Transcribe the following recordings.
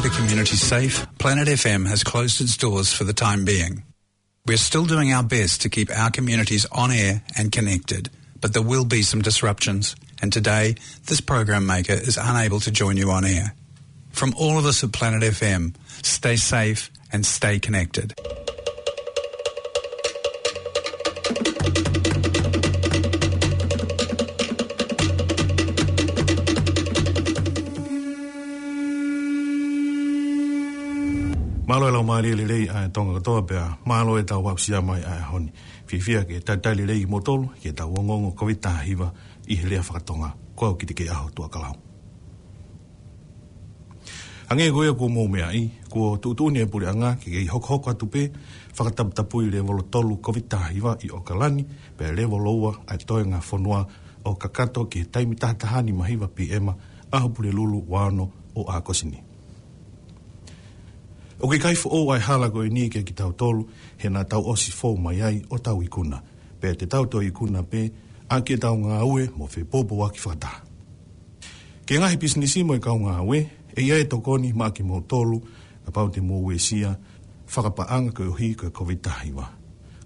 the community safe, Planet FM has closed its doors for the time being. We're still doing our best to keep our communities on air and connected, but there will be some disruptions, and today this program maker is unable to join you on air. From all of us at Planet FM, stay safe and stay connected. mali le a tonga to pe a malo e tau wapsia mai a honi fi ke ta ta le le ke ta wongo ngo ko i le fa tonga ko kitike te ke a tua kala Ange e goe ko mo mea i ko tu tu ne pole anga ke ke hok hok atu pe fa ka tap le volo tolu ko vita hiva i okalani pe le volo wa a toenga fonua o kakato ke taimi tahatahani mahiwa pi ema ahupule lulu wano o akosini. O ke kaifu o ai hala koe ni ke ki tau tolu, he nga tau osi fō mai ai o tau ikuna. Pe te tau tau ikuna pe, anke tau ngā ue mo fe pōpō waki whata. Ke ngahi pisnisi mo i kau ngā ue, e iai tokoni mā ki mō tolu, ka pau te mō ue sia, whakapa anga koe hi koe COVID-19.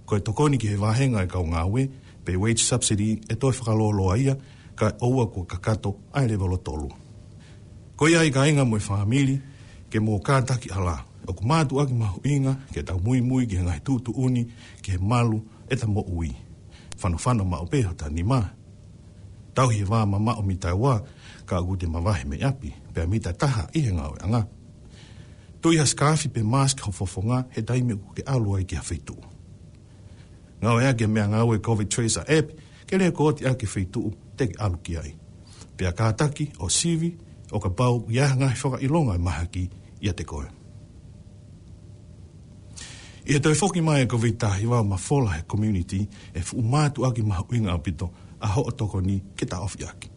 Koe tokoni ki he wāhenga i kau ngā ue, pe wage subsidy e toi whakaloloa ia, ka oua kua kakato ai levelo tolu. Ko iai ka inga mo i whamili, ke mō kātaki alaa o ku mātu aki mahu inga, ke tau mui mui, ke ngai tūtu uni, ke malu, e ta ui. Whanu whanu ma o peho ta ni mā. Tau hi wā ma ma o mi tai wā, ka agu te mawahe me api, pe a mita taha i he ngā anga. Tui has kāwhi pe māsk ho fofonga, he daime ku ke alu ai ki a whaitu. Ngā o ke mea ngā ue COVID Tracer app, ke rea kōti a ke whaitu, te ke alu ki ai. Pe a kātaki, o sivi, o ka bau, ia ngā hi whaka ilonga i maha ki, ia te koe. I e tawe whoki mai e ko vitahi wā ma whola he community e fu mātu aki ma huinga apito a ho otoko ni ke ta ofi aki.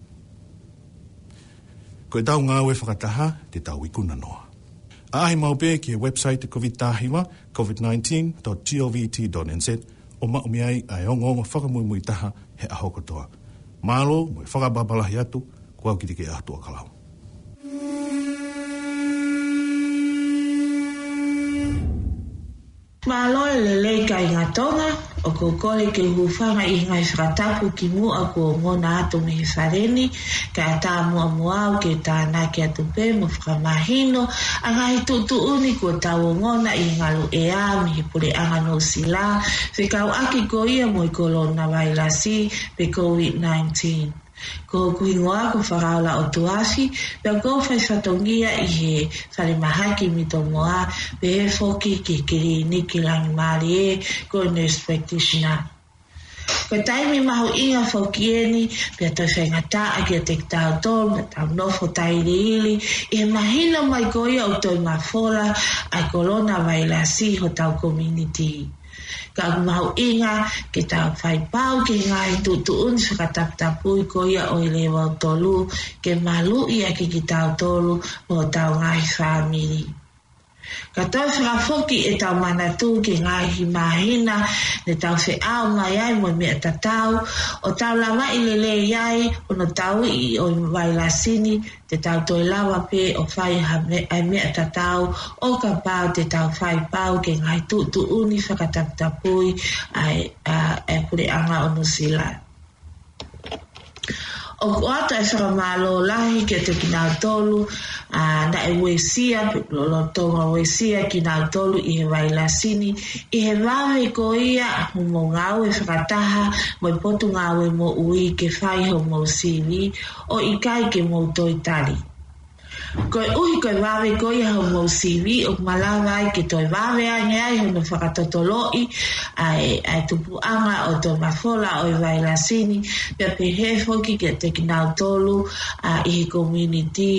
Ko e tau ngā ue whakataha te tau i kuna noa. A ahi mau pē ki e website te COVID tāhiwa, covid19.govt.nz, o maumi ai a e ongonga whakamuimui taha he aho katoa. Mālo, mui whakababalahi atu, kua kitike atua kalau. Malo e le lei kai ngā tonga, o ko kore ke hufanga i ngai whakatapu ki mua ko ngona atu me whareni, ka tā mua mua au ke tā nā ke atu pē mo whakamahino, a ngai tutu uni ko tau ngona i ngalo e a mi pure anga no sila, whekau aki ko ia mo i kolona vairasi pe COVID-19. ko kui ngoa ko whakaola o tuasi pe ko whai whatongia i he whare mahaki mi tō ngoa pe he whoki ki kiri ni ki rangi maari e ko nurse practitioner Ko tai mi maho inga fo kieni, pia toi whai ngata a kia te tau tō, me tau nofo tai ili, i e mahina mai koia o toi mawhora a corona vai la si ho tau community ka mau inga ke ta fai pau ke nga i tu tu un sa ka tap ko ia o i lewa tolu ke malu ia ki ki tau tolu o tau ngai family. Ka tau whera foki e tau mana tū ki ngā hi mahina, ne tau whi au ngai ai mo mea ta tau, o tau lawa i le le iai, o no tau i o i wai la sini, te tau toi lawa pe o whai ai mea ta tau, o ka pau te tau whai pau ki ngai tū tu uni whakatapu tapui ai kure e anga o nusilai o ko ata e whara mālo lahi ki te ki tolu a na e wesia lo tonga wesia ki nā tolu i he wai la sini i he wāwe ko ia humo ngāu e whakataha mai potu ngāu e mo ui ke whai humo sini o i kai ke mo toi tari Koe uhi koe wawe koe hau mau siwi o malawai ke toi wawe a ngai ai hono whakatotoloi ai, ai tupu anga o tō mafola o i wai la sini pia pe he foki ke te kinau tolu a i he community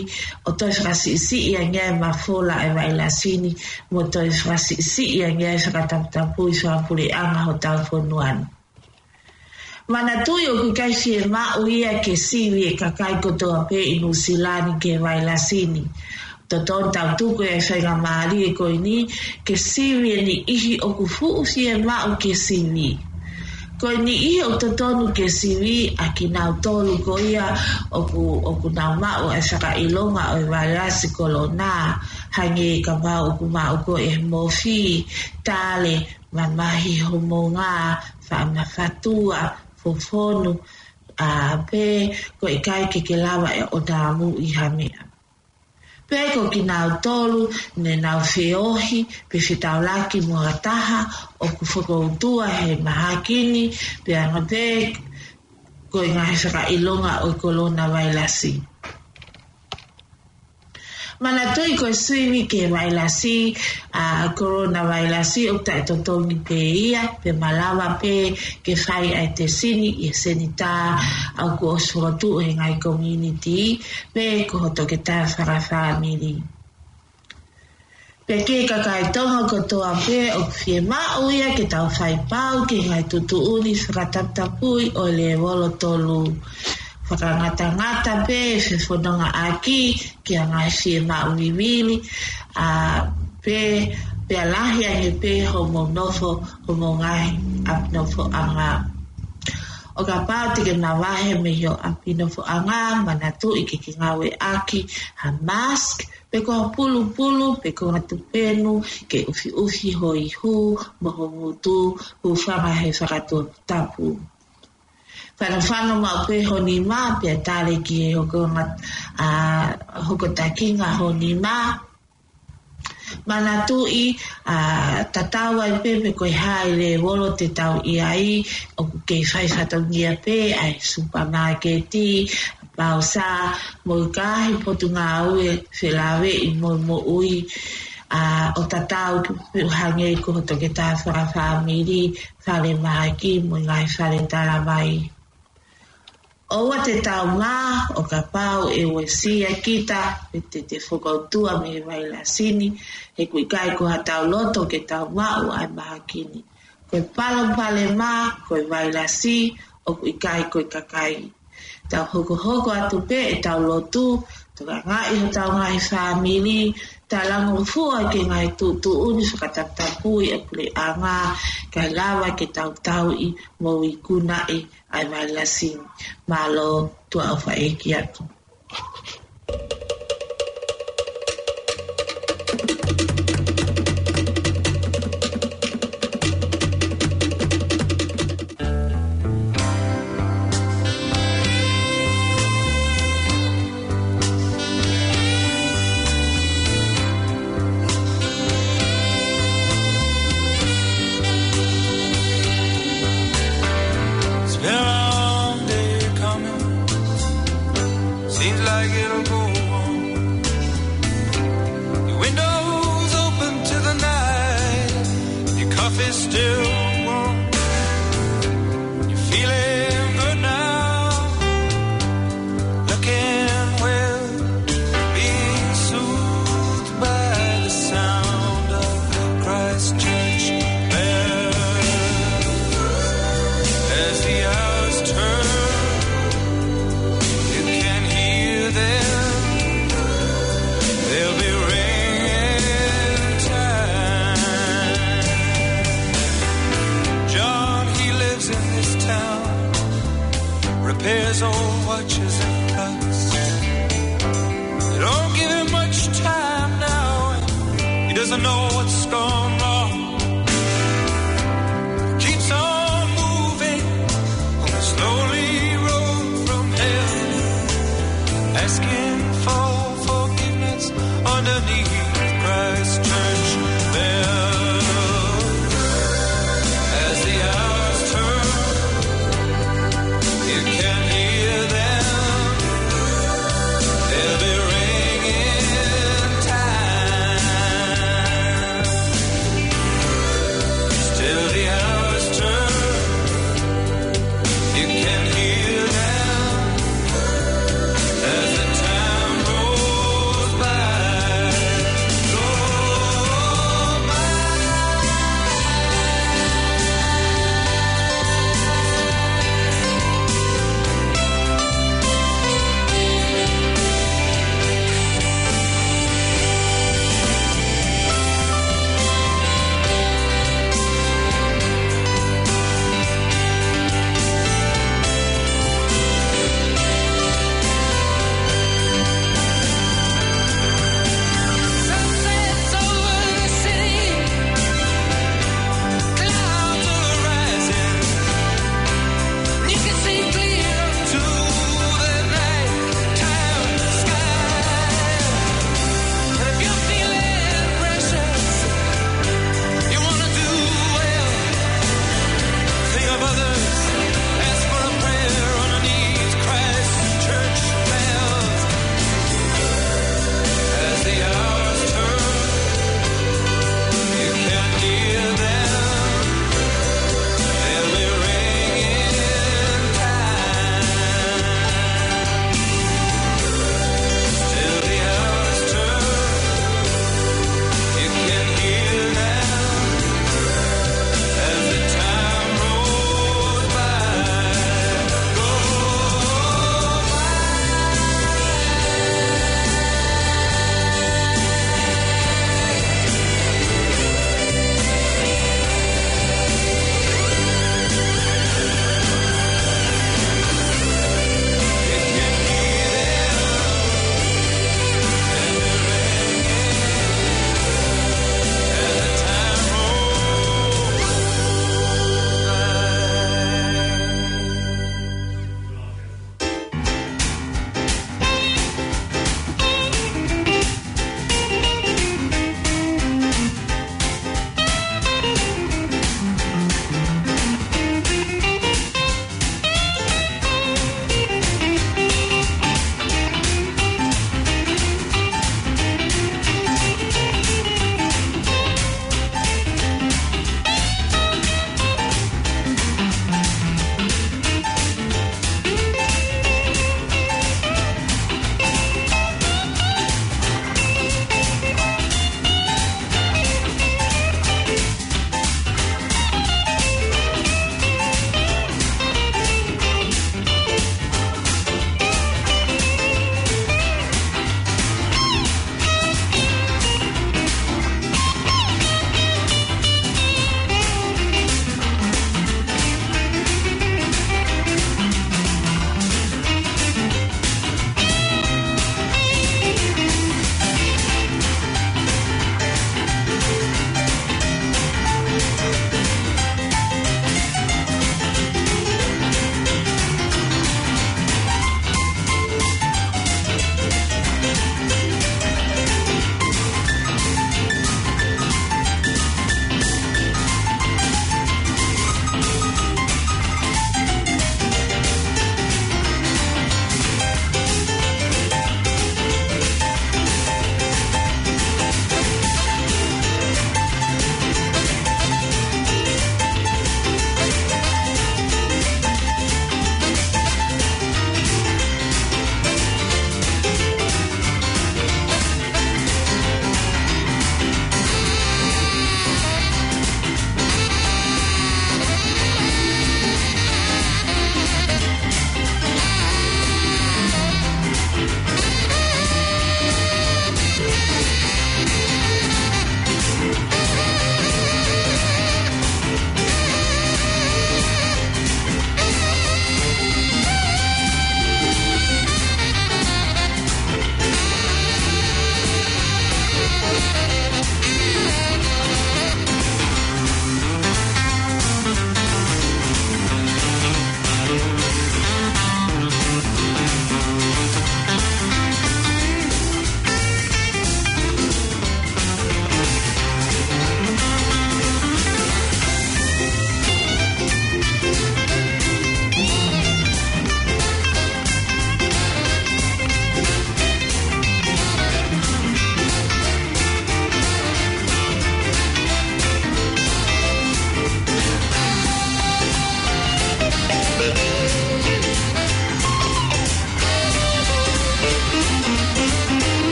o toi whakasi isi i a ngai mafola o i wai la sini mo toi whakasi isi i a ngai whakatapu i swapuri anga ho tau fonuanu. Mana tui o ki kai fie ma o ia ke siwi e kakai koto a pe i musilani ke vai lasini. sini. Ta tau tuku e whaiga maari e koi ni ke siwi e ni ihi o ku fu fie ma o ke sini. Koi ni ihi o ta tonu ke siwi a ki nau tolu ko ia o ku, o ku nau ma o e whaka ilonga o e vai la kolo na hangi e ka ma o ku ma o ko e mo fi tale ma mahi ho fa ngā fatua fofono a pe ko e kai ke ke lava e o tāmu i hamea. Pe ko ki nāu tolu, ne nāu feohi, pe fi taulaki mua taha, o ku whakautua he mahakini, pe anga pe ko i ngā hefaka ilonga o i kolona vai lasi mana toi ko sui ke vai la si a uh, corona vai la si o ta to to ni pe ia pe malava pe ke fai a te sini e senita a ko so tu e ngai community pe ko to ke ta fara family Peke ka kai tonga ko toa pe o kwhie ma uia ke tau fai pau ke ngai tutu uni whakatatapui o le volo tolu. Peke whakangata ngata pe, se whanonga a ki, ki a ngā si e mauriwili, a pe, pe a lahi a he pe, ho mō nofo, ho mō ngai, a nofo a ngā. O ka pāti ke nā wahe me hio a pinofo a ngā, mana tu i ke ki ngāwe a ki, a mask, pe ko pulu pulu, pe ko ngatu penu, ke uhi uhi hoi hu, mo ho mō tu, hu whanga whakatua tapu. Whana fano ma koe ho ni mā, pia ki e hoko ngā uh, hoko takinga ho ni mā. Mana tū i uh, tatawa i pe me koe hāi le wolo te tau i a i, o ku kei whaifatau ngia pe ai supa mā ke tī, pāo sā, mō i kāhi potu ngā ue, whelawe i mō mō ui, uh, o tatau ki hange i kuhoto ke tā whara whāmiri, whare mā ki, mo i ngai whare tāra mai. i Oa te tau ngā o ka pau e oe si a kita e te te whukautua me e vai la sini he kui kai ko ha tau loto ke tau ngā o ai maha kini. Koe palo pale mā, koe vai la si o kui kai koe kakai. Tau hoko hoko atu pe e tau lotu, tu ka ngā iho tau ngā i whāmini, ta lango fua ke ngai tu tu uni so katakta pui e kule a ngā ka lawa ke tau tau i mou i kuna e ai mai lasi ma lo tua au fa e ki atu. Thank you.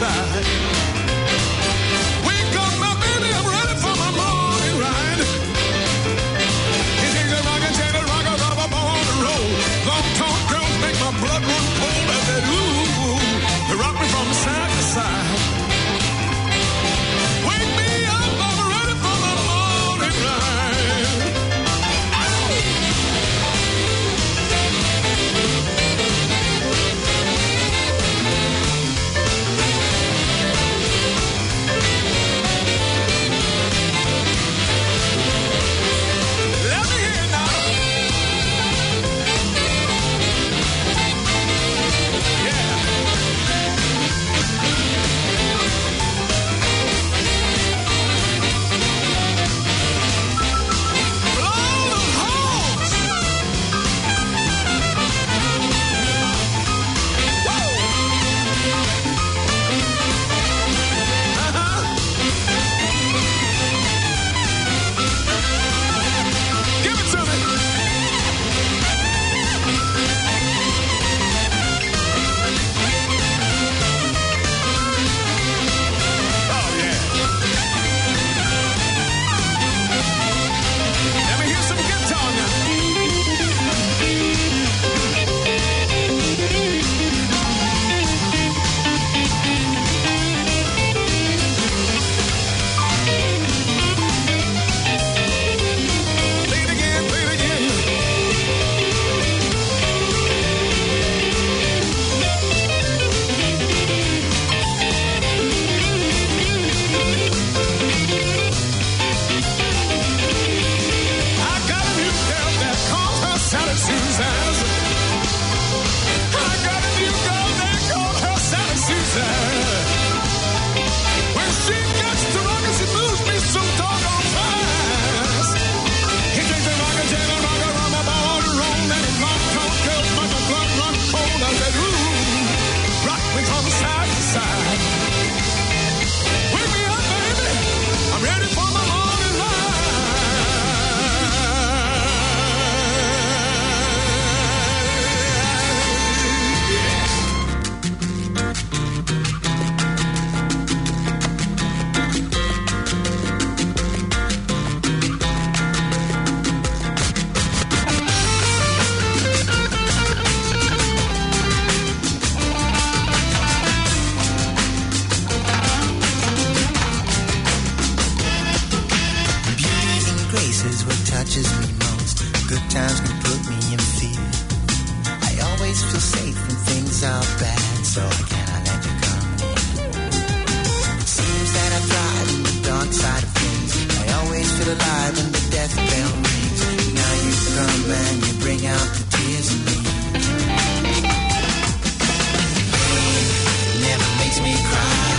side. is what touches me most. Good times can put me in fear. I always feel safe when things are bad, so I cannot let you come near. Seems that I thrive in the dark side of things. I always feel alive when the death bell rings. Now you come and you bring out the tears in me. Pain never makes me cry.